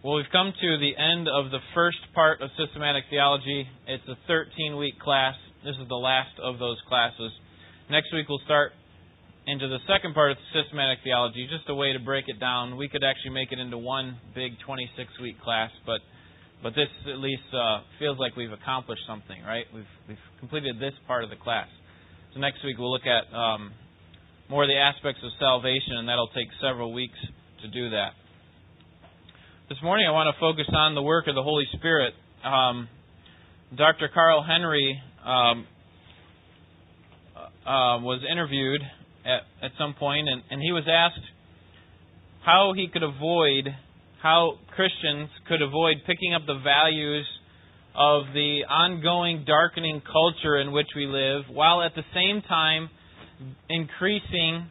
Well, we've come to the end of the first part of systematic theology. It's a 13 week class. This is the last of those classes. Next week we'll start into the second part of systematic theology, just a way to break it down. We could actually make it into one big 26 week class, but but this at least uh, feels like we've accomplished something, right? We've we've completed this part of the class. So next week we'll look at um, more of the aspects of salvation, and that'll take several weeks to do that. This morning I want to focus on the work of the Holy Spirit. Um, Dr. Carl Henry um, uh, was interviewed at, at some point, and, and he was asked how he could avoid, how Christians could avoid picking up the values of the ongoing darkening culture in which we live, while at the same time increasing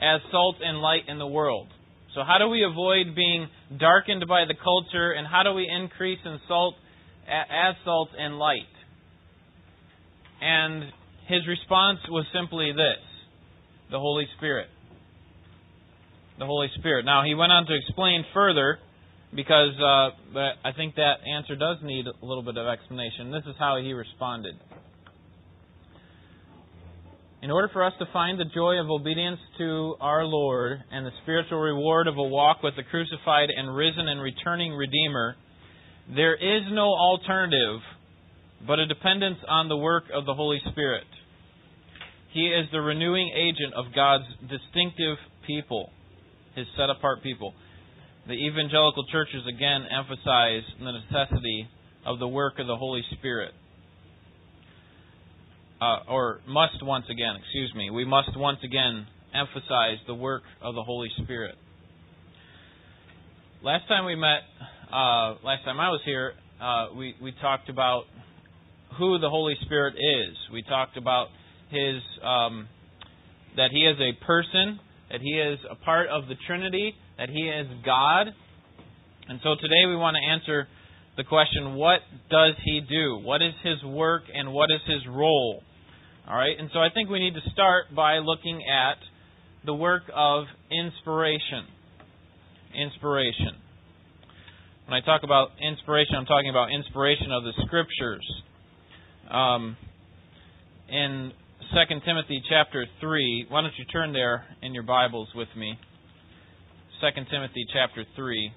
as salt and light in the world. So, how do we avoid being darkened by the culture, and how do we increase in salt as salt and light? And his response was simply this the Holy Spirit. The Holy Spirit. Now, he went on to explain further because uh, I think that answer does need a little bit of explanation. This is how he responded. In order for us to find the joy of obedience to our Lord and the spiritual reward of a walk with the crucified and risen and returning Redeemer, there is no alternative but a dependence on the work of the Holy Spirit. He is the renewing agent of God's distinctive people, His set apart people. The evangelical churches again emphasize the necessity of the work of the Holy Spirit uh, or must once again, excuse me, we must once again emphasize the work of the Holy Spirit. Last time we met, uh, last time I was here, uh, we, we talked about who the Holy Spirit is. We talked about his um, that he is a person, that he is a part of the Trinity, that he is God. And so today we want to answer the question, what does he do? What is his work and what is his role? All right, and so I think we need to start by looking at the work of inspiration. Inspiration. When I talk about inspiration, I'm talking about inspiration of the Scriptures. Um, in 2 Timothy chapter 3, why don't you turn there in your Bibles with me? 2 Timothy chapter 3.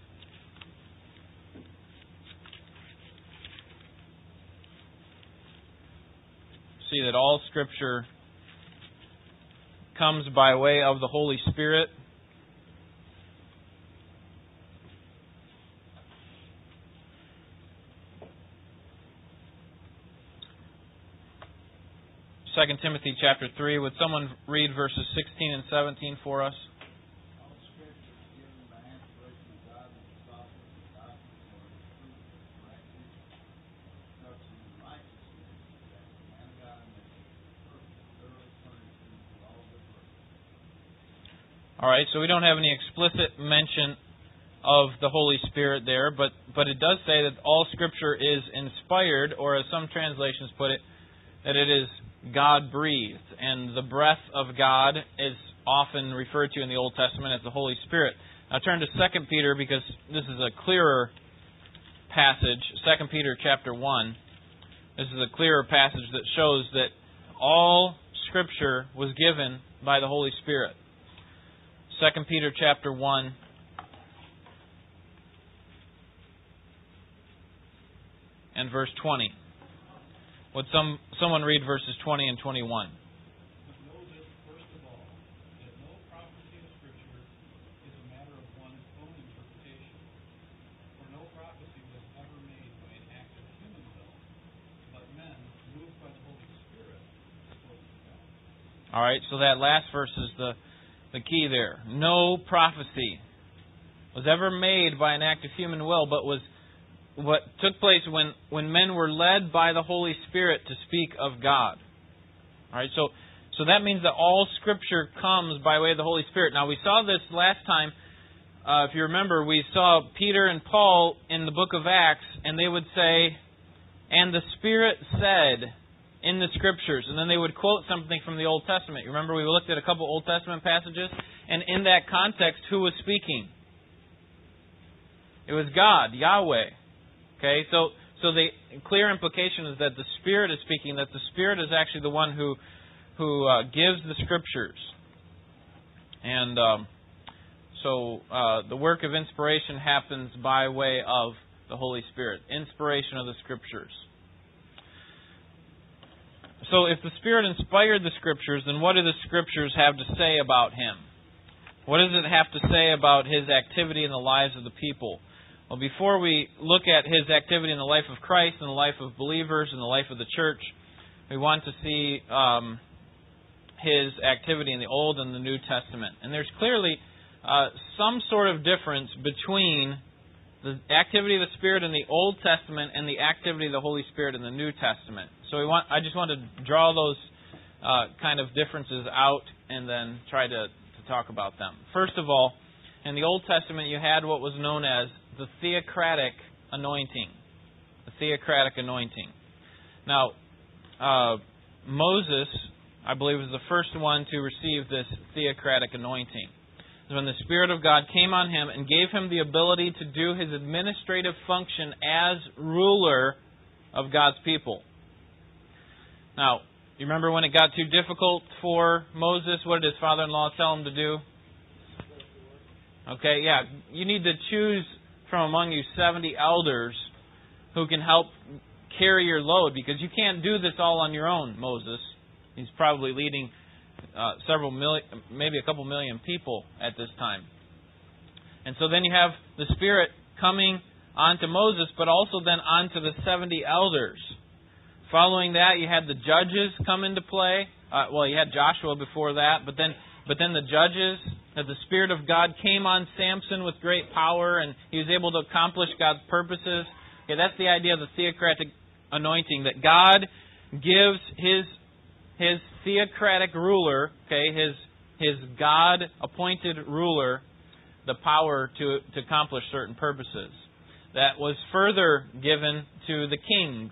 See that all Scripture comes by way of the Holy Spirit. Second Timothy chapter three. Would someone read verses sixteen and seventeen for us? Right, so we don't have any explicit mention of the Holy Spirit there, but but it does say that all Scripture is inspired, or as some translations put it, that it is God breathed, and the breath of God is often referred to in the Old Testament as the Holy Spirit. Now turn to Second Peter because this is a clearer passage. Second Peter chapter one. This is a clearer passage that shows that all Scripture was given by the Holy Spirit. 2 Peter chapter 1 and verse 20. Would some someone read verses 20 and 21? All right, so that last verse is the the key there. No prophecy was ever made by an act of human will, but was what took place when, when men were led by the Holy Spirit to speak of God. All right, so so that means that all Scripture comes by way of the Holy Spirit. Now we saw this last time. Uh, if you remember, we saw Peter and Paul in the book of Acts, and they would say, "And the Spirit said." In the scriptures. And then they would quote something from the Old Testament. You remember we looked at a couple Old Testament passages? And in that context, who was speaking? It was God, Yahweh. Okay, so so the clear implication is that the Spirit is speaking. That the Spirit is actually the one who who uh, gives the Scriptures. And um, so uh, the work of inspiration happens by way of the Holy Spirit, inspiration of the Scriptures. So if the Spirit inspired the Scriptures, then what do the Scriptures have to say about Him? What does it have to say about His activity in the lives of the people? Well, before we look at His activity in the life of Christ, in the life of believers, in the life of the church, we want to see um, His activity in the Old and the New Testament. And there's clearly uh, some sort of difference between the activity of the Spirit in the Old Testament and the activity of the Holy Spirit in the New Testament. So we want, I just want to draw those uh, kind of differences out and then try to, to talk about them. First of all, in the Old Testament, you had what was known as the theocratic anointing. The theocratic anointing. Now, uh, Moses, I believe, was the first one to receive this theocratic anointing when the Spirit of God came on him and gave him the ability to do his administrative function as ruler of God's people. Now, you remember when it got too difficult for Moses? What did his father in law tell him to do? Okay, yeah. You need to choose from among you 70 elders who can help carry your load because you can't do this all on your own, Moses. He's probably leading uh, several million, maybe a couple million people at this time. And so then you have the Spirit coming onto Moses, but also then onto the 70 elders. Following that, you had the judges come into play. Uh, well, you had Joshua before that, but then, but then the judges. That the Spirit of God came on Samson with great power, and he was able to accomplish God's purposes. Okay, that's the idea of the theocratic anointing. That God gives His his theocratic ruler, okay, his his God appointed ruler, the power to to accomplish certain purposes. That was further given to the kings.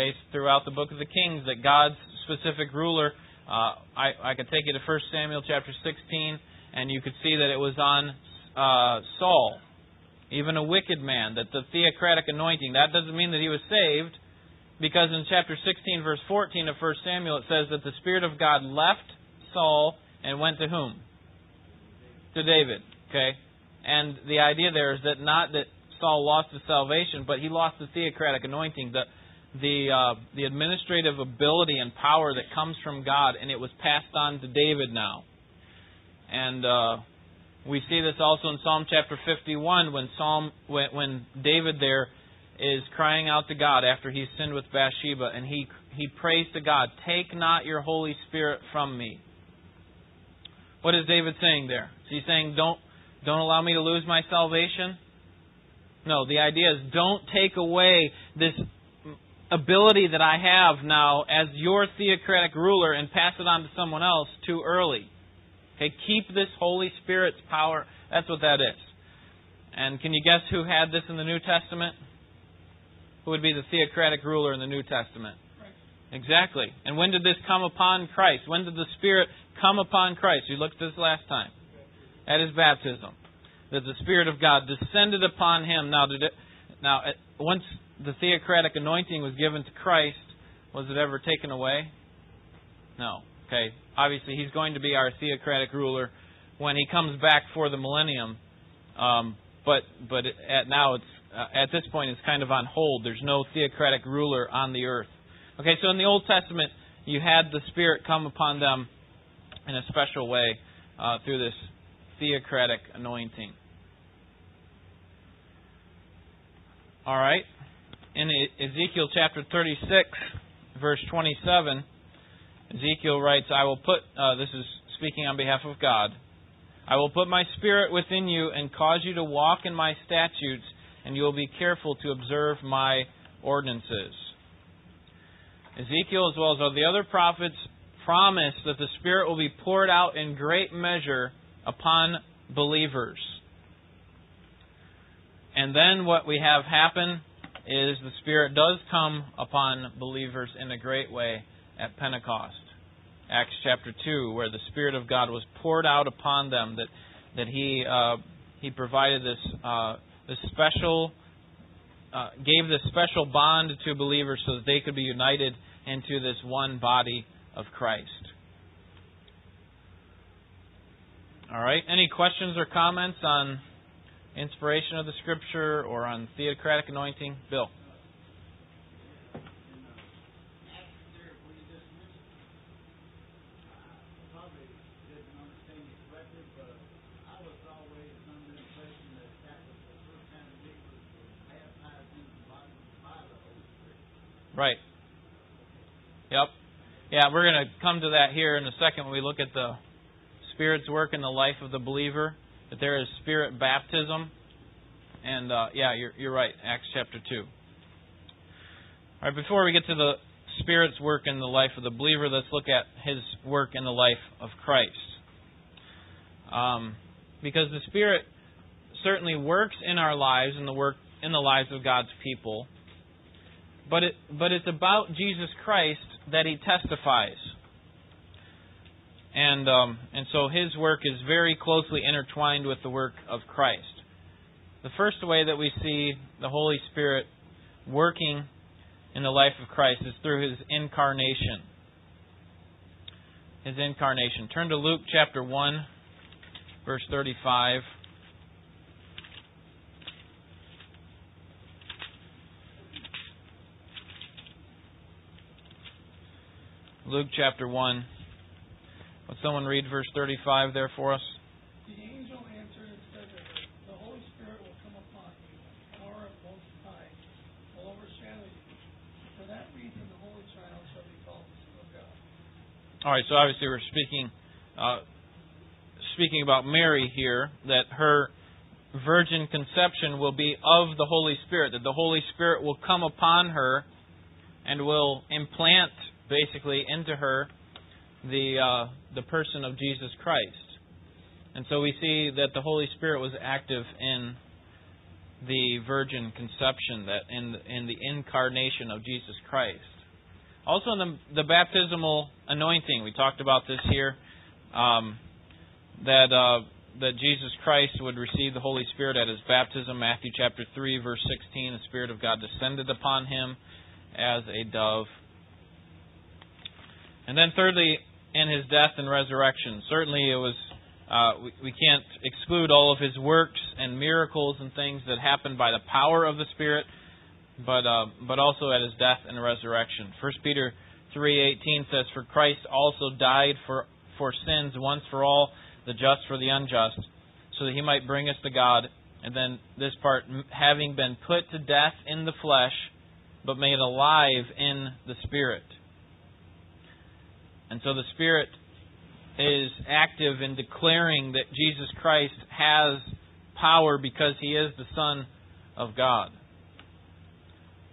Okay, throughout the book of the Kings, that God's specific ruler. Uh, I, I could take you to 1 Samuel chapter 16, and you could see that it was on uh, Saul, even a wicked man. That the theocratic anointing. That doesn't mean that he was saved because in chapter 16, verse 14 of 1 Samuel, it says that the Spirit of God left Saul and went to whom? To David. Okay? And the idea there is that not that Saul lost his salvation, but he lost the theocratic anointing, the the uh, the administrative ability and power that comes from God, and it was passed on to David now. And uh, we see this also in Psalm chapter 51 when Psalm when, when David there is crying out to God after he's sinned with Bathsheba, and he he prays to God, "Take not your Holy Spirit from me." What is David saying there? Is he saying, "Don't don't allow me to lose my salvation"? No, the idea is don't take away this ability that I have now as your theocratic ruler and pass it on to someone else too early. Okay, keep this Holy Spirit's power. That's what that is. And can you guess who had this in the New Testament? who would be the theocratic ruler in the New Testament. Exactly. And when did this come upon Christ? When did the Spirit come upon Christ? You looked at this last time. At his baptism. That the Spirit of God descended upon him. Now, did it, now once the theocratic anointing was given to Christ, was it ever taken away? No. Okay. Obviously, he's going to be our theocratic ruler when he comes back for the millennium. Um, but but at now it's uh, at this point it's kind of on hold. There's no theocratic ruler on the earth. Okay, so in the Old Testament, you had the Spirit come upon them in a special way uh, through this theocratic anointing. All right. In Ezekiel chapter 36, verse 27, Ezekiel writes, I will put, uh, this is speaking on behalf of God, I will put my spirit within you and cause you to walk in my statutes and you will be careful to observe my ordinances. Ezekiel, as well as all the other prophets, promise that the Spirit will be poured out in great measure upon believers. And then what we have happen is the Spirit does come upon believers in a great way at Pentecost. Acts chapter 2, where the Spirit of God was poured out upon them, that, that He, uh, he provided this uh, the special uh, gave this special bond to believers so that they could be united into this one body of Christ. All right. Any questions or comments on inspiration of the Scripture or on theocratic anointing? Bill. Right. Yep. Yeah, we're going to come to that here in a second when we look at the Spirit's work in the life of the believer, that there is Spirit baptism. And uh, yeah, you're, you're right, Acts chapter 2. All right, before we get to the Spirit's work in the life of the believer, let's look at his work in the life of Christ. Um, because the Spirit certainly works in our lives and the work in the lives of God's people but it but it's about Jesus Christ that he testifies. And um, and so his work is very closely intertwined with the work of Christ. The first way that we see the Holy Spirit working in the life of Christ is through his incarnation. His incarnation. Turn to Luke chapter 1, verse 35. Luke chapter 1. Would someone read verse 35 there for us? The angel answered and said to her, The Holy Spirit will come upon you, and the power of Most High will overshadow you. For that reason, the Holy Child shall be called the Son of God. All right, so obviously we're speaking uh, speaking about Mary here, that her virgin conception will be of the Holy Spirit, that the Holy Spirit will come upon her and will implant basically into her the uh, the person of Jesus Christ. And so we see that the Holy Spirit was active in the virgin conception, that in in the incarnation of Jesus Christ. Also in the the baptismal anointing, we talked about this here, um, that uh, that Jesus Christ would receive the Holy Spirit at his baptism. Matthew chapter three, verse sixteen, the Spirit of God descended upon him as a dove and then, thirdly, in his death and resurrection. Certainly, it was. Uh, we, we can't exclude all of his works and miracles and things that happened by the power of the Spirit, but uh, but also at his death and resurrection. First Peter three eighteen says, "For Christ also died for for sins once for all, the just for the unjust, so that he might bring us to God." And then this part, having been put to death in the flesh, but made alive in the Spirit. And so the Spirit is active in declaring that Jesus Christ has power because he is the Son of God.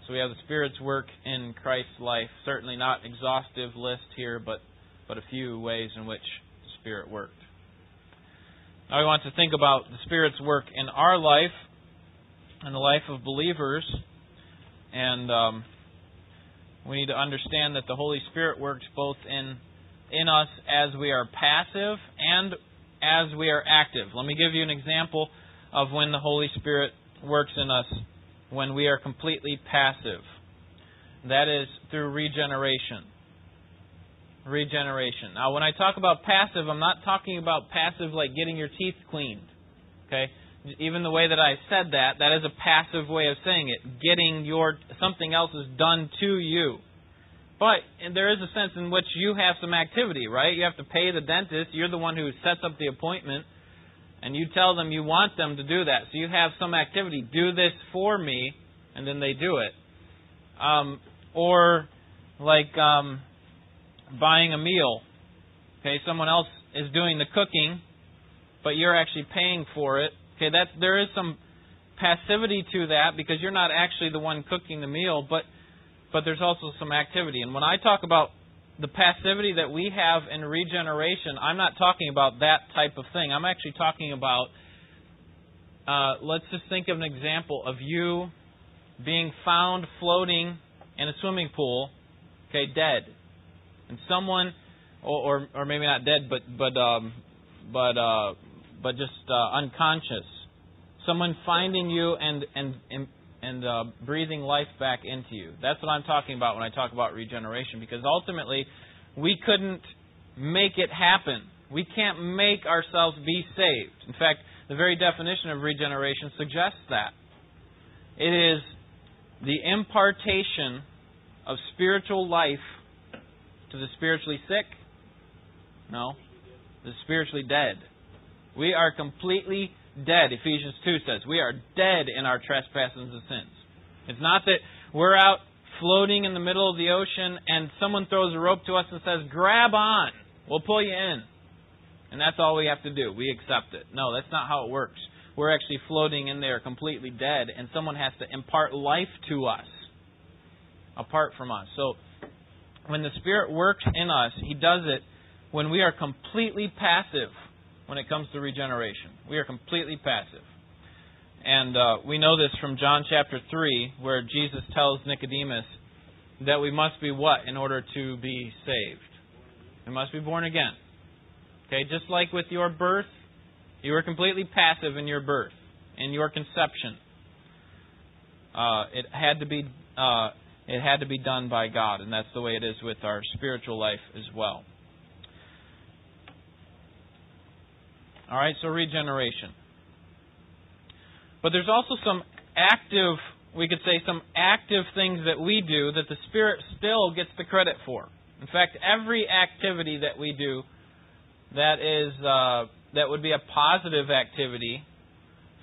So we have the Spirit's work in Christ's life. Certainly not exhaustive list here, but, but a few ways in which the Spirit worked. Now we want to think about the Spirit's work in our life and the life of believers. And um, we need to understand that the Holy Spirit works both in in us as we are passive and as we are active. Let me give you an example of when the Holy Spirit works in us when we are completely passive. That is through regeneration. Regeneration. Now, when I talk about passive, I'm not talking about passive like getting your teeth cleaned. Okay? Even the way that I said that, that is a passive way of saying it. Getting your something else is done to you. But there is a sense in which you have some activity, right? You have to pay the dentist. You're the one who sets up the appointment. And you tell them you want them to do that. So you have some activity. Do this for me. And then they do it. Um, or like um, buying a meal. Okay, someone else is doing the cooking, but you're actually paying for it. Okay, that there is some passivity to that because you're not actually the one cooking the meal, but but there's also some activity. And when I talk about the passivity that we have in regeneration, I'm not talking about that type of thing. I'm actually talking about, uh, let's just think of an example of you being found floating in a swimming pool, okay, dead, and someone, or or, or maybe not dead, but but um, but uh, but just uh, unconscious. someone finding you and and and, and uh, breathing life back into you. That's what I'm talking about when I talk about regeneration, because ultimately we couldn't make it happen. We can't make ourselves be saved. In fact, the very definition of regeneration suggests that. It is the impartation of spiritual life to the spiritually sick? No. The spiritually dead. We are completely dead, Ephesians 2 says. We are dead in our trespasses and sins. It's not that we're out floating in the middle of the ocean and someone throws a rope to us and says, grab on. We'll pull you in. And that's all we have to do. We accept it. No, that's not how it works. We're actually floating in there completely dead, and someone has to impart life to us apart from us. So when the Spirit works in us, He does it when we are completely passive when it comes to regeneration. We are completely passive. And uh, we know this from John chapter 3, where Jesus tells Nicodemus that we must be what in order to be saved? We must be born again. Okay, just like with your birth, you were completely passive in your birth, in your conception. Uh, it had to be uh, it had to be done by God, and that's the way it is with our spiritual life as well. All right, so regeneration. But there's also some active, we could say, some active things that we do that the Spirit still gets the credit for. In fact, every activity that we do that is uh, that would be a positive activity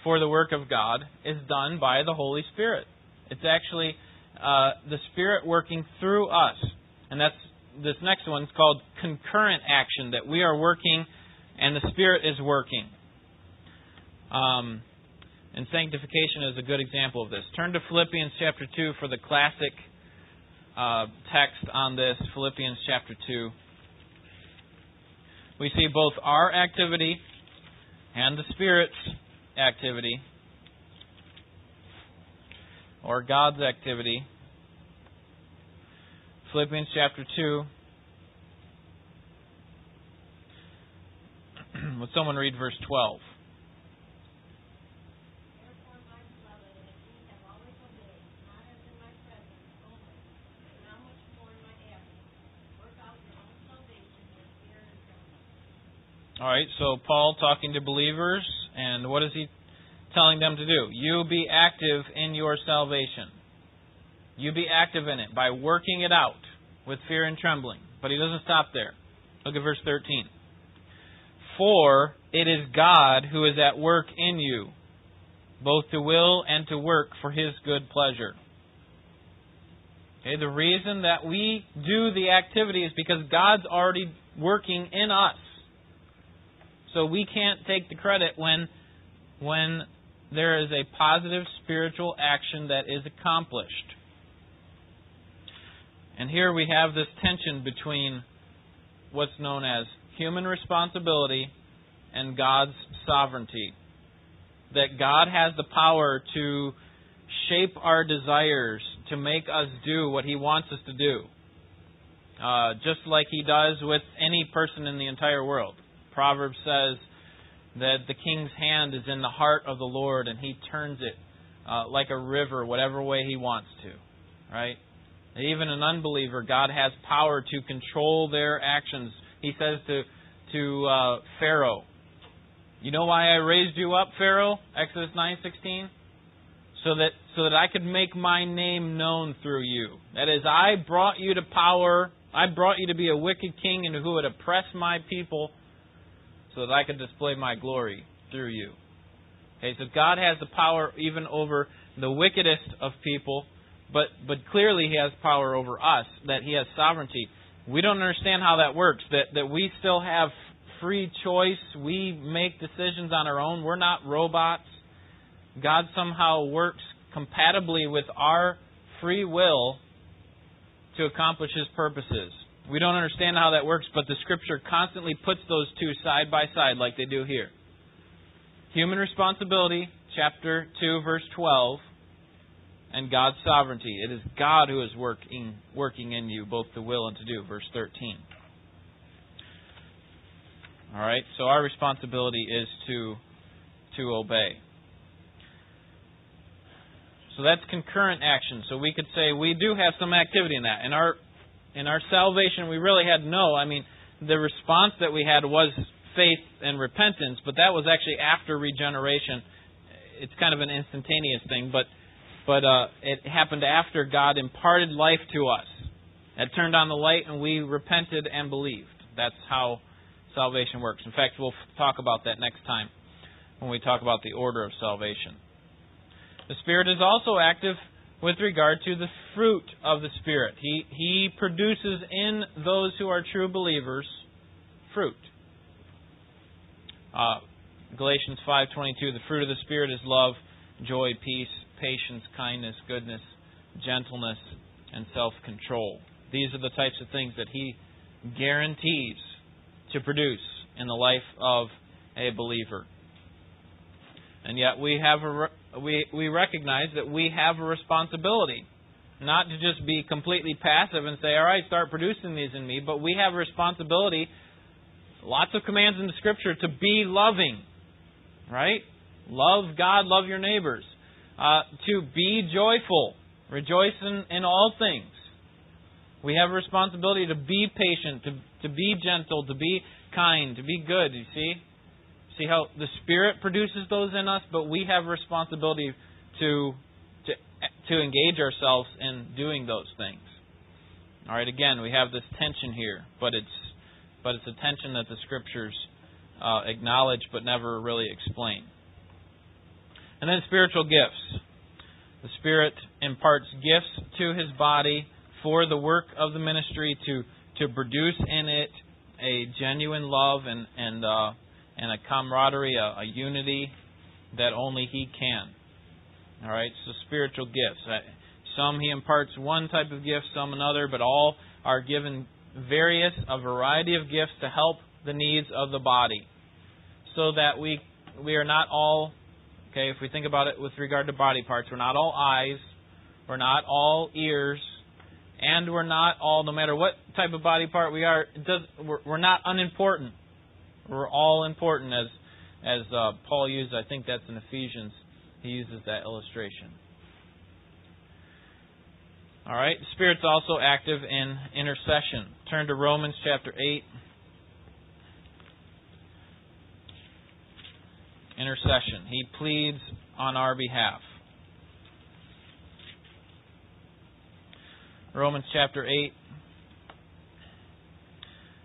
for the work of God is done by the Holy Spirit. It's actually uh, the Spirit working through us, and that's this next one is called concurrent action that we are working and the Spirit is working. Um, and sanctification is a good example of this. Turn to Philippians chapter 2 for the classic uh, text on this, Philippians chapter 2. We see both our activity and the Spirit's activity, or God's activity. Philippians chapter 2. Would someone read verse 12? All right, so Paul talking to believers, and what is he telling them to do? You be active in your salvation. You be active in it by working it out with fear and trembling. But he doesn't stop there. Look at verse 13. For it is God who is at work in you, both to will and to work for his good pleasure. Okay, the reason that we do the activity is because God's already working in us. So we can't take the credit when when there is a positive spiritual action that is accomplished. And here we have this tension between what's known as human responsibility and God's sovereignty. That God has the power to shape our desires to make us do what He wants us to do. Uh, just like He does with any person in the entire world. Proverbs says that the king's hand is in the heart of the Lord and he turns it uh, like a river, whatever way he wants to. Right? Even an unbeliever, God has power to control their actions. He says to to uh, Pharaoh, "You know why I raised you up, Pharaoh?" Exodus nine sixteen, so that so that I could make my name known through you. That is, I brought you to power. I brought you to be a wicked king and who would oppress my people so that I could display my glory through you. Okay, so God has the power even over the wickedest of people, but but clearly He has power over us, that He has sovereignty. We don't understand how that works, that, that we still have free choice. We make decisions on our own. We're not robots. God somehow works compatibly with our free will to accomplish His purposes. We don't understand how that works, but the Scripture constantly puts those two side by side like they do here. Human responsibility, chapter 2, verse 12, and God's sovereignty. It is God who is working, working in you both to will and to do, verse 13. All right, so our responsibility is to, to obey. So that's concurrent action. So we could say we do have some activity in that. In our in our salvation, we really had no. I mean, the response that we had was faith and repentance, but that was actually after regeneration. It's kind of an instantaneous thing, but but uh, it happened after God imparted life to us. It turned on the light, and we repented and believed. That's how salvation works. In fact, we'll talk about that next time when we talk about the order of salvation. The Spirit is also active with regard to the fruit of the Spirit. He, he produces in those who are true believers fruit. Uh, Galatians 5:22 The fruit of the spirit is love, joy, peace, patience, kindness, goodness, gentleness, and self-control. These are the types of things that he guarantees to produce in the life of a believer. And yet we have a we we recognize that we have a responsibility not to just be completely passive and say, "All right, start producing these in me," but we have a responsibility Lots of commands in the Scripture to be loving, right? Love God, love your neighbors. Uh, to be joyful, rejoice in, in all things. We have a responsibility to be patient, to, to be gentle, to be kind, to be good. You see? See how the Spirit produces those in us, but we have a responsibility to, to, to engage ourselves in doing those things. All right, again, we have this tension here, but it's but it's a tension that the scriptures uh, acknowledge but never really explain. And then spiritual gifts. The Spirit imparts gifts to his body for the work of the ministry to, to produce in it a genuine love and, and, uh, and a camaraderie, a, a unity that only he can. All right, so spiritual gifts. Some he imparts one type of gift, some another, but all are given various, a variety of gifts to help the needs of the body. So that we we are not all okay, if we think about it with regard to body parts, we're not all eyes, we're not all ears, and we're not all no matter what type of body part we are, does we're, we're not unimportant. We're all important as as uh, Paul used, I think that's in Ephesians. He uses that illustration. All right, the Spirit's also active in intercession. Turn to Romans chapter 8. Intercession. He pleads on our behalf. Romans chapter 8.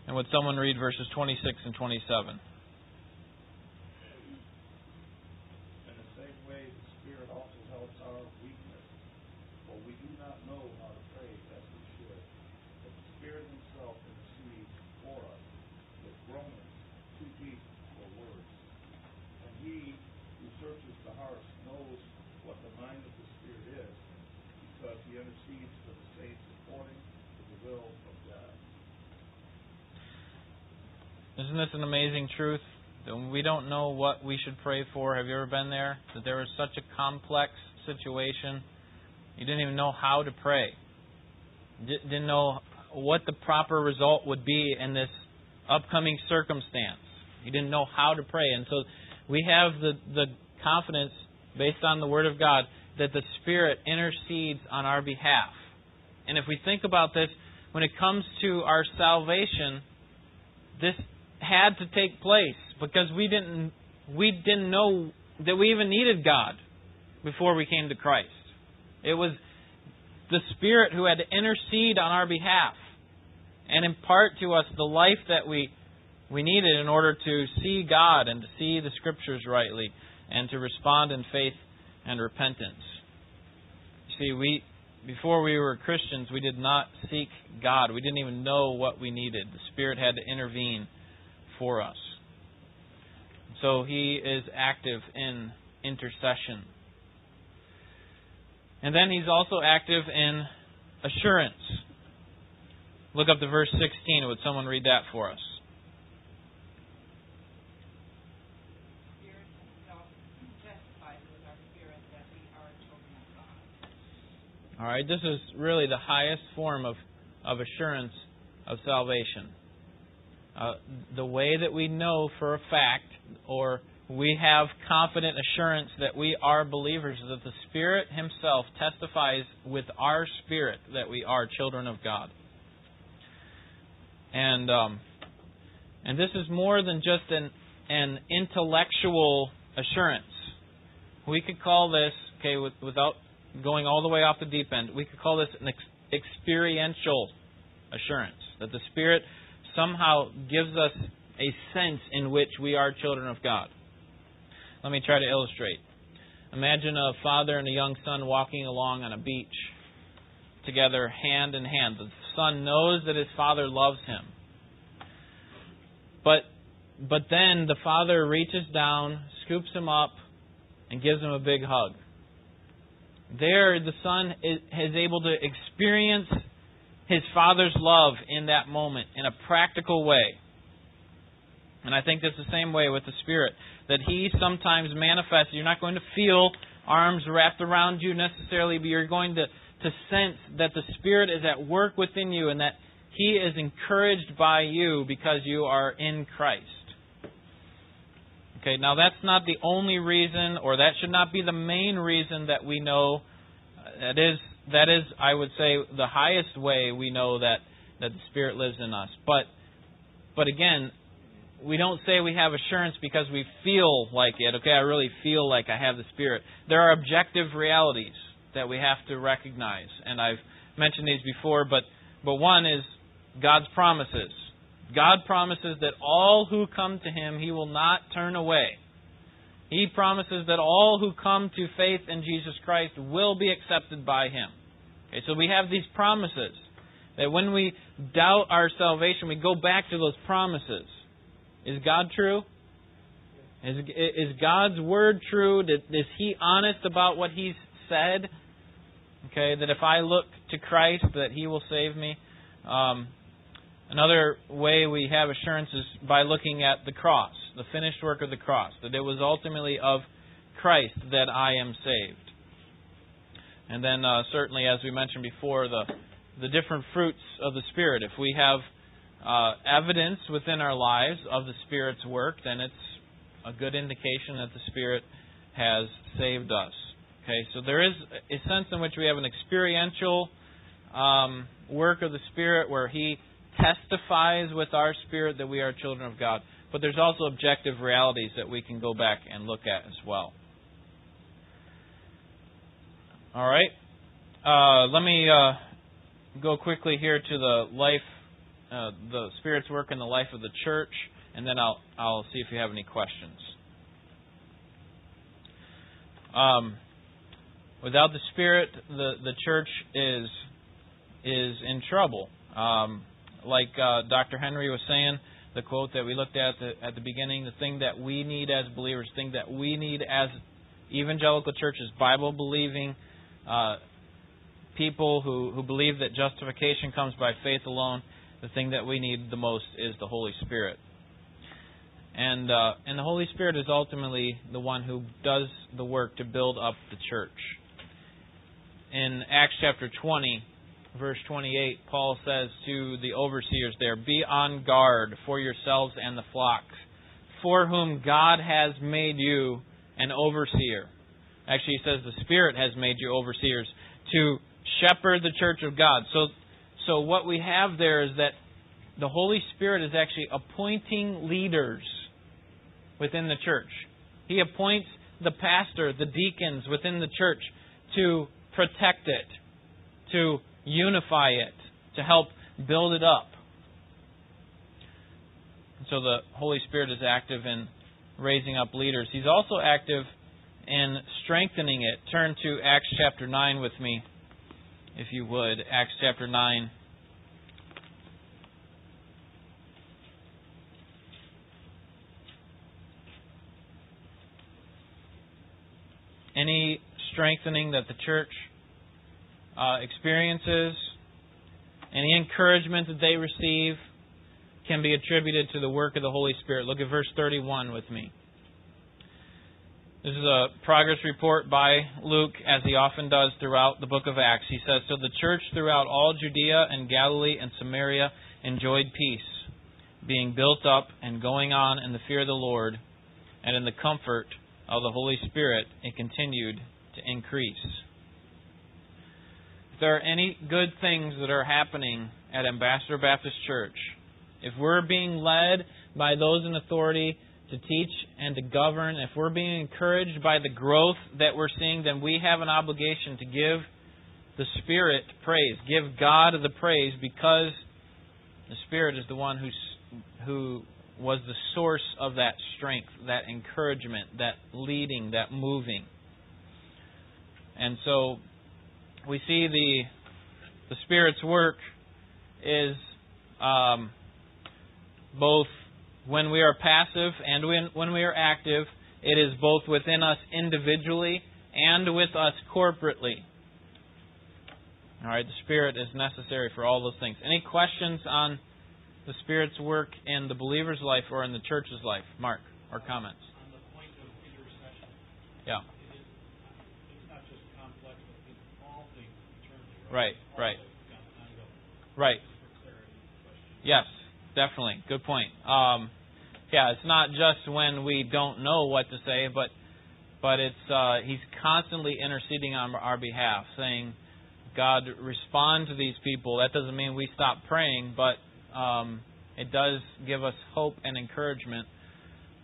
And would someone read verses 26 and 27? Isn't this an amazing truth? We don't know what we should pray for. Have you ever been there? That there was such a complex situation. You didn't even know how to pray. Didn't know what the proper result would be in this upcoming circumstance. You didn't know how to pray. And so we have the, the confidence based on the Word of God that the Spirit intercedes on our behalf. And if we think about this, when it comes to our salvation, this had to take place because we didn't we didn't know that we even needed God before we came to Christ. It was the Spirit who had to intercede on our behalf and impart to us the life that we we needed in order to see God and to see the Scriptures rightly and to respond in faith and repentance. You see, we before we were Christians, we did not seek God. We didn't even know what we needed. The Spirit had to intervene for us. So he is active in intercession. And then he's also active in assurance. Look up to verse 16. Would someone read that for us? All right, this is really the highest form of, of assurance of salvation. Uh, the way that we know for a fact or we have confident assurance that we are believers, that the Spirit Himself testifies with our spirit that we are children of God. And um, and this is more than just an an intellectual assurance. We could call this okay with, without going all the way off the deep end. We could call this an ex- experiential assurance that the Spirit somehow gives us a sense in which we are children of God. Let me try to illustrate. Imagine a father and a young son walking along on a beach together, hand in hand. The son knows that his father loves him. But but then the father reaches down, scoops him up, and gives him a big hug. There, the son is, is able to experience his father's love in that moment in a practical way. And I think that's the same way with the Spirit. That He sometimes manifests. You're not going to feel arms wrapped around you necessarily, but you're going to, to sense that the Spirit is at work within you and that He is encouraged by you because you are in Christ. Okay, now that's not the only reason, or that should not be the main reason that we know. Uh, that is, that is, I would say, the highest way we know that that the Spirit lives in us. But, but again, we don't say we have assurance because we feel like it. Okay, I really feel like I have the Spirit. There are objective realities that we have to recognize, and I've mentioned these before. But but one is God's promises. God promises that all who come to Him, He will not turn away. He promises that all who come to faith in Jesus Christ will be accepted by Him. Okay, so we have these promises that when we doubt our salvation, we go back to those promises. Is God true? Is, is God's word true? Is He honest about what He's said? Okay, that if I look to Christ, that He will save me. Um, another way we have assurance is by looking at the cross, the finished work of the cross, that it was ultimately of Christ that I am saved. And then, uh, certainly, as we mentioned before, the the different fruits of the Spirit. If we have uh, evidence within our lives of the Spirit's work, then it's a good indication that the Spirit has saved us. Okay, so there is a sense in which we have an experiential um, work of the Spirit where He testifies with our spirit that we are children of God. But there's also objective realities that we can go back and look at as well. All right. Uh, let me uh, go quickly here to the life uh, the Spirit's work in the life of the church, and then I'll I'll see if you have any questions. Um, without the Spirit, the the church is is in trouble. Um, like uh, Dr. Henry was saying, the quote that we looked at the, at the beginning, the thing that we need as believers, the thing that we need as evangelical churches, Bible believing uh, people who, who believe that justification comes by faith alone, the thing that we need the most is the Holy Spirit. And uh, and the Holy Spirit is ultimately the one who does the work to build up the church. In Acts chapter 20, verse 28, Paul says to the overseers there, Be on guard for yourselves and the flocks, for whom God has made you an overseer. Actually, he says the Spirit has made you overseers to shepherd the church of God. So so what we have there is that the Holy Spirit is actually appointing leaders within the church. He appoints the pastor, the deacons within the church to protect it, to unify it, to help build it up. so the Holy Spirit is active in raising up leaders. He's also active in strengthening it. Turn to Acts chapter 9 with me, if you would. Acts chapter 9. any strengthening that the church uh, experiences, any encouragement that they receive, can be attributed to the work of the Holy Spirit. Look at verse 31 with me. This is a progress report by Luke, as he often does throughout the book of Acts. He says So the church throughout all Judea and Galilee and Samaria enjoyed peace, being built up and going on in the fear of the Lord and in the comfort of the Holy Spirit, it continued to increase. If there are any good things that are happening at Ambassador Baptist Church, if we're being led by those in authority to teach and to govern, if we're being encouraged by the growth that we're seeing, then we have an obligation to give the Spirit praise. Give God the praise because the Spirit is the one who's, who was the source of that strength, that encouragement, that leading, that moving. And so we see the the Spirit's work is um, both when we are passive and when, when we are active. It is both within us individually and with us corporately. All right, the Spirit is necessary for all those things. Any questions on the Spirit's work in the believer's life or in the church's life? Mark, or comments? On the point of intercession. Yeah. It is, it's not just complex, but it's all things eternally, Right, right. of it, yeah, ongoing. Right. Just for clarity, question. Yes, definitely. Good point. Um, yeah, it's not just when we don't know what to say, but but it's uh, he's constantly interceding on our behalf, saying, "God, respond to these people." That doesn't mean we stop praying, but um, it does give us hope and encouragement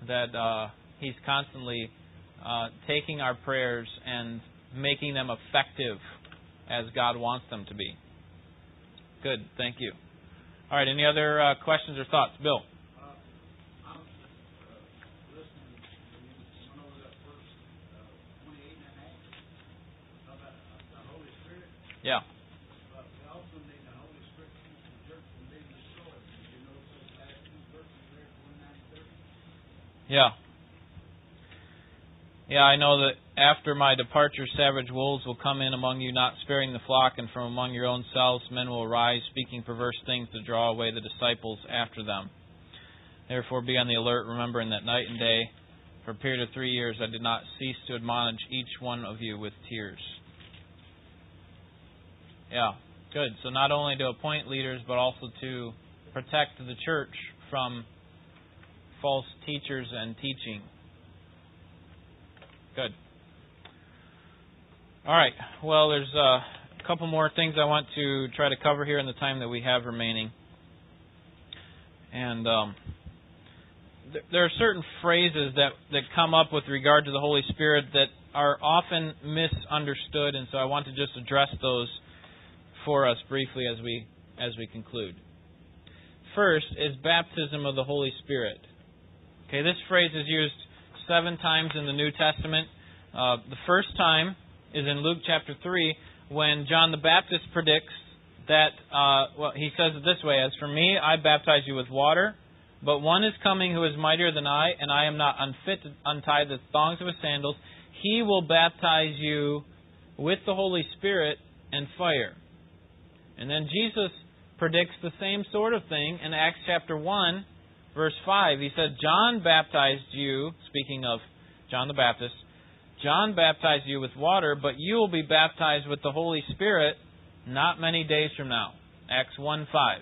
that uh, he's constantly uh, taking our prayers and making them effective as God wants them to be. Good, thank you. All right, any other uh, questions or thoughts? Bill? I'm just uh, listening when you went over that first uh, 28 and a half about uh, the Holy Spirit, Yeah. but we also need the Holy Spirit to keep the church from being destroyed. Did you notice those last two verses there, 29 and 30? Yeah. Yeah, I know that after my departure, savage wolves will come in among you, not sparing the flock, and from among your own selves men will arise, speaking perverse things to draw away the disciples after them. Therefore, be on the alert, remembering that night and day, for a period of three years, I did not cease to admonish each one of you with tears. Yeah, good. So, not only to appoint leaders, but also to protect the church from false teachers and teaching. Good. All right. Well, there's uh, a couple more things I want to try to cover here in the time that we have remaining. And um, th- there are certain phrases that, that come up with regard to the Holy Spirit that are often misunderstood, and so I want to just address those for us briefly as we as we conclude. First is baptism of the Holy Spirit. Okay, this phrase is used seven times in the New Testament. Uh, the first time is in Luke chapter 3 when John the Baptist predicts that, uh, well, he says it this way As for me, I baptize you with water, but one is coming who is mightier than I, and I am not unfit to untie the thongs of his sandals. He will baptize you with the Holy Spirit and fire. And then Jesus predicts the same sort of thing in Acts chapter 1, verse 5. He said, John baptized you, speaking of John the Baptist, John baptized you with water, but you will be baptized with the Holy Spirit not many days from now. Acts 1 5.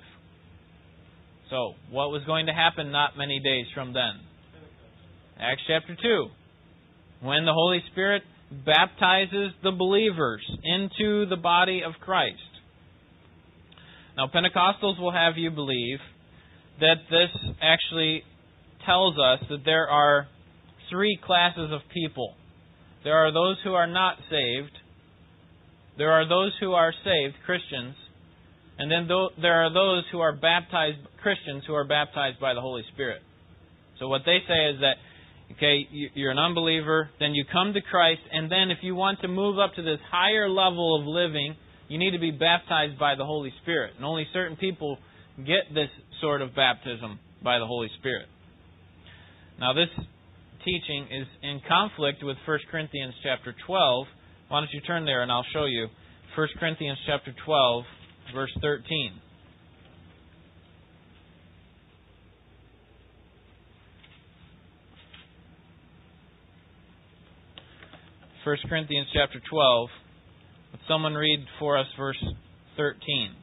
So, what was going to happen not many days from then? Acts chapter 2. When the Holy Spirit baptizes the believers into the body of Christ. Now, Pentecostals will have you believe that this actually tells us that there are three classes of people. There are those who are not saved, there are those who are saved, Christians, and then there are those who are baptized, Christians who are baptized by the Holy Spirit. So, what they say is that, okay, you're an unbeliever, then you come to Christ, and then if you want to move up to this higher level of living, you need to be baptized by the Holy Spirit. And only certain people get this sort of baptism by the Holy Spirit. Now, this teaching is in conflict with 1 Corinthians chapter 12. Why don't you turn there and I'll show you. 1 Corinthians chapter 12, verse 13. First Corinthians chapter 12. Would someone read for us verse 13?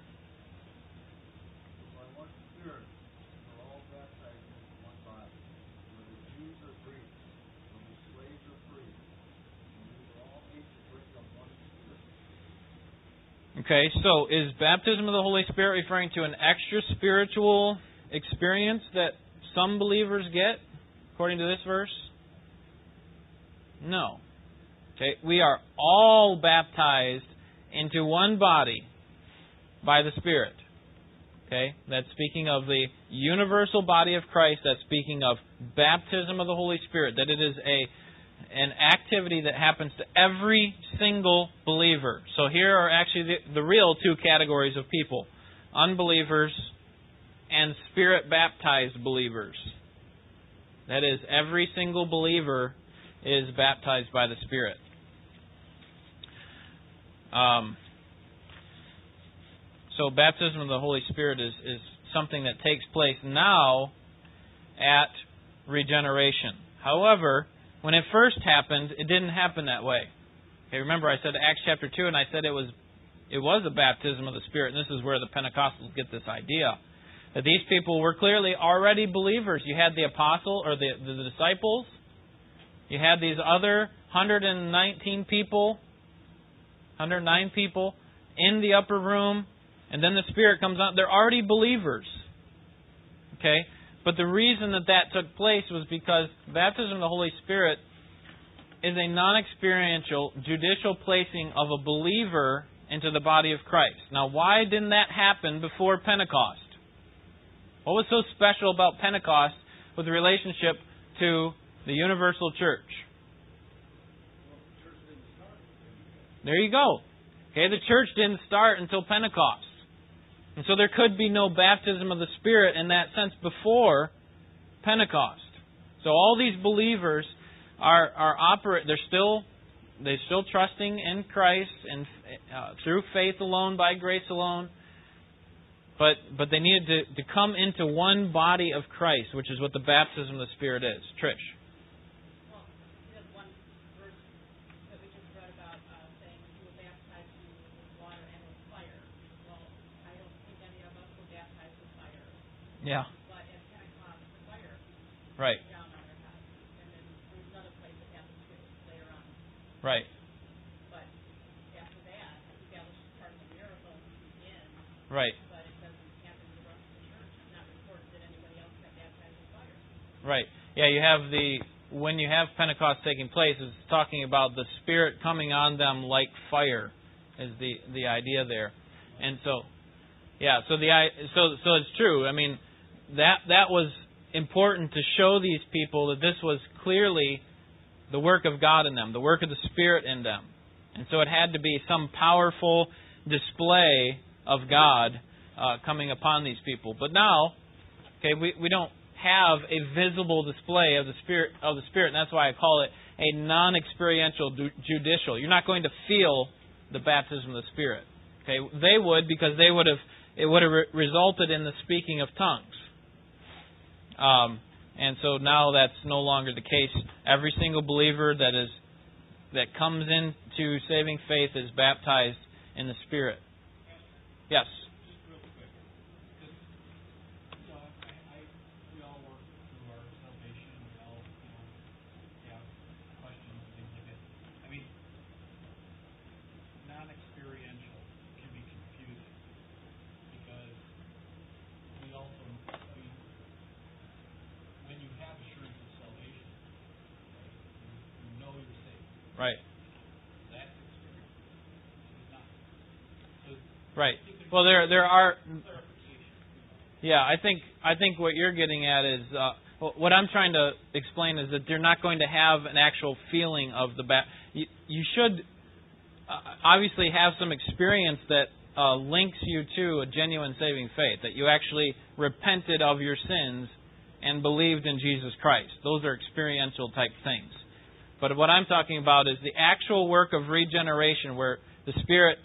Okay, so is baptism of the Holy Spirit referring to an extra spiritual experience that some believers get, according to this verse? No. Okay, we are all baptized into one body by the Spirit. Okay, that's speaking of the universal body of Christ. That's speaking of baptism of the Holy Spirit. That it is a an activity that happens to every single believer. So here are actually the, the real two categories of people: unbelievers and spirit baptized believers. That is, every single believer is baptized by the Spirit. Um, so, baptism of the Holy Spirit is, is something that takes place now at regeneration. However, when it first happened, it didn't happen that way. Okay, remember I said Acts chapter 2 and I said it was it was a baptism of the Spirit, and this is where the Pentecostals get this idea. That these people were clearly already believers. You had the apostle or the, the disciples, you had these other 119 people, 109 people in the upper room, and then the Spirit comes out. They're already believers. Okay? But the reason that that took place was because baptism of the Holy Spirit is a non experiential, judicial placing of a believer into the body of Christ. Now, why didn't that happen before Pentecost? What was so special about Pentecost with relationship to the universal church? There you go. Okay, the church didn't start until Pentecost. And so there could be no baptism of the Spirit in that sense before Pentecost. So all these believers are are operate. They're still they're still trusting in Christ and uh, through faith alone, by grace alone. But but they needed to, to come into one body of Christ, which is what the baptism of the Spirit is. Trish. Well, there's one verse that we just read about, uh, saying you were baptized with water and with fire. Well, I don't think any of us were baptized with fire, Yeah. but at Pentecost, the fire Right. came down on their heads. And then there's another place that happens too, later on. Right. But after that, I think that was just part of the miracle to begin, Right. but it doesn't happen in the rest of the church. It's not recorded that anybody else got baptized with fire. Right. Yeah, you have the when you have Pentecost taking place, it's talking about the Spirit coming on them like fire, is the the idea there, and so, yeah, so the so so it's true. I mean, that that was important to show these people that this was clearly the work of God in them, the work of the Spirit in them, and so it had to be some powerful display of God uh, coming upon these people. But now, okay, we we don't have a visible display of the spirit of the spirit, and that's why I call it a non-experiential judicial. You're not going to feel the baptism of the spirit. Okay, they would because they would have it would have re- resulted in the speaking of tongues. Um, and so now that's no longer the case. Every single believer that is that comes into saving faith is baptized in the Spirit. Yes. Just real quick, because, you know, I, I, we all work through our salvation, we all, you know, have questions and things like that. I mean, non-experiential can be confusing, because we also, I mean, when you have assurance of salvation, right, you, you know you're saved, Right. that's experience, it's not. So, Right. Well, there there are Yeah, I think I think what you're getting at is uh, what I'm trying to explain is that they're not going to have an actual feeling of the bat. You, you should uh, obviously have some experience that uh, links you to a genuine saving faith. That you actually repented of your sins and believed in Jesus Christ. Those are experiential type things. But what I'm talking about is the actual work of regeneration, where the Spirit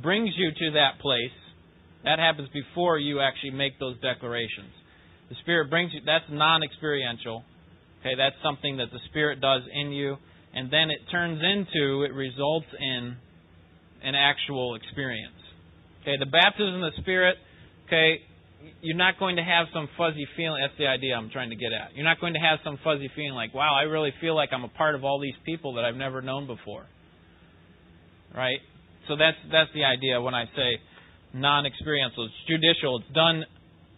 brings you to that place that happens before you actually make those declarations. The Spirit brings you, that's non experiential. Okay, that's something that the Spirit does in you, and then it turns into, it results in an actual experience. Okay, the baptism of the Spirit, okay, you're not going to have some fuzzy feeling. That's the idea I'm trying to get at. You're not going to have some fuzzy feeling like, wow, I really feel like I'm a part of all these people that I've never known before. Right? So that's that's the idea when I say non-experiential. It's judicial. It's done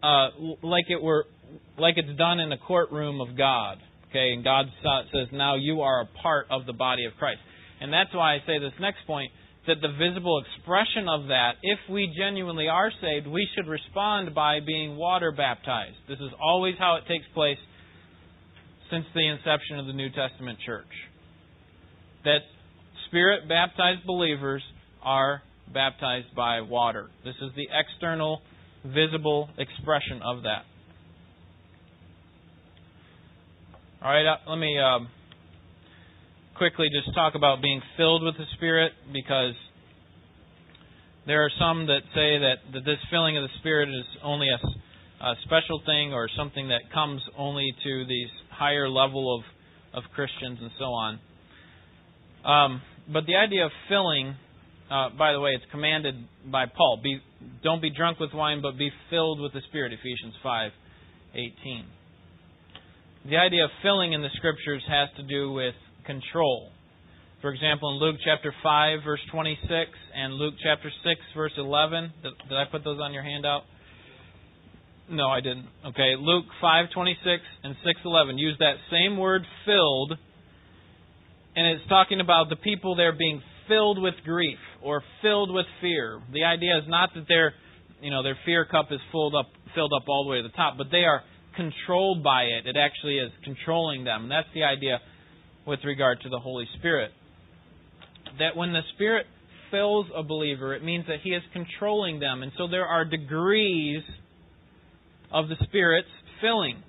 uh, like it were like it's done in the courtroom of God. Okay, and God says now you are a part of the body of Christ, and that's why I say this next point that the visible expression of that, if we genuinely are saved, we should respond by being water baptized. This is always how it takes place since the inception of the New Testament church. That spirit baptized believers are baptized by water. This is the external, visible expression of that. All right, uh, let me um, quickly just talk about being filled with the Spirit because there are some that say that, that this filling of the Spirit is only a, a special thing or something that comes only to these higher level of, of Christians and so on. Um, but the idea of filling, uh, by the way, it's commanded by Paul. Be, don't be drunk with wine, but be filled with the Spirit, Ephesians five, eighteen. The idea of filling in the Scriptures has to do with control. For example, in Luke chapter 5, verse 26, and Luke chapter 6, verse 11. Did, did I put those on your handout? No, I didn't. Okay, Luke 5:26 and 6:11 use that same word filled and it's talking about the people there being filled with grief or filled with fear. The idea is not that their you know their fear cup is filled up filled up all the way to the top, but they are controlled by it. It actually is controlling them. And that's the idea with regard to the Holy Spirit. That when the Spirit fills a believer, it means that He is controlling them. And so there are degrees of the Spirit's filling.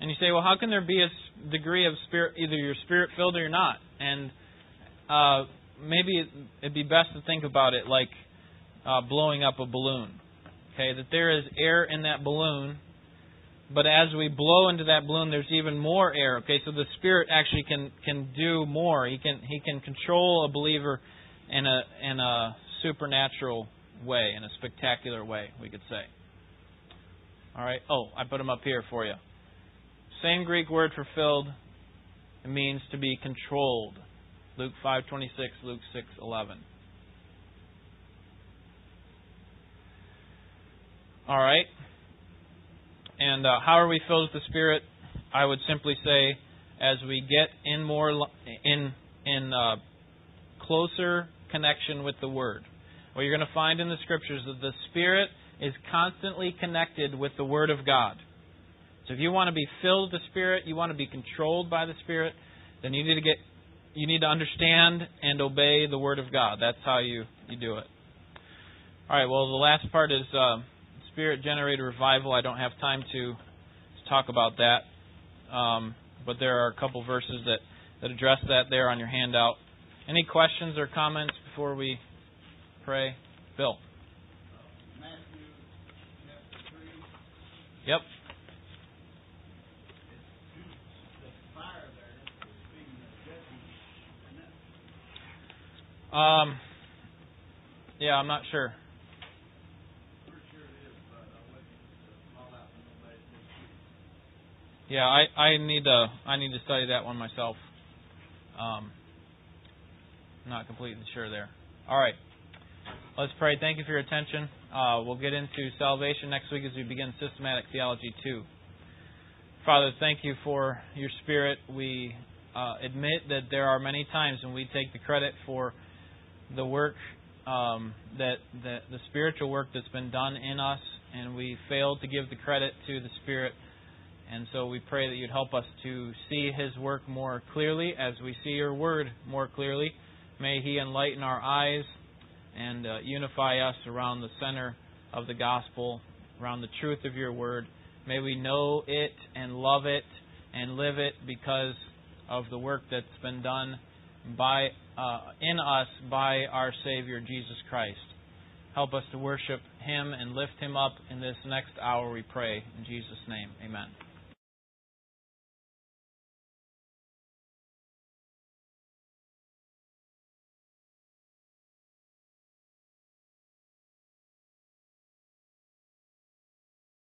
And you say, well, how can there be a degree of spirit, either you're spirit filled or you're not? And uh, maybe it'd be best to think about it like uh, blowing up a balloon. Okay, that there is air in that balloon, but as we blow into that balloon, there's even more air. Okay, so the Spirit actually can can do more. He can he can control a believer in a in a supernatural way, in a spectacular way, we could say. All right. Oh, I put them up here for you. Same Greek word for filled. It means to be controlled. Luke 5:26, Luke 6:11. All right. And uh, how are we filled with the Spirit? I would simply say, as we get in more in in uh, closer connection with the Word. What you're going to find in the Scriptures that the Spirit is constantly connected with the Word of God. So if you want to be filled with the Spirit, you want to be controlled by the Spirit, then you need to get you need to understand and obey the Word of God. That's how you, you do it. All right, well, the last part is uh, Spirit generated revival. I don't have time to, to talk about that, um, but there are a couple verses that, that address that there on your handout. Any questions or comments before we pray? Bill. Matthew chapter three, Yep. the fire there is being the judgment, isn't it? Um, yeah, I'm not sure. Yeah, I, I need to I need to study that one myself. Um, not completely sure there. All right, let's pray. Thank you for your attention. Uh, we'll get into salvation next week as we begin systematic theology two. Father, thank you for your Spirit. We uh, admit that there are many times when we take the credit for the work um, that, that the spiritual work that's been done in us, and we fail to give the credit to the Spirit. And so we pray that you'd help us to see His work more clearly as we see Your Word more clearly. May He enlighten our eyes and uh, unify us around the center of the gospel, around the truth of Your Word. May we know it and love it and live it because of the work that's been done by uh, in us by our Savior Jesus Christ. Help us to worship Him and lift Him up in this next hour, we pray. In Jesus' name, amen.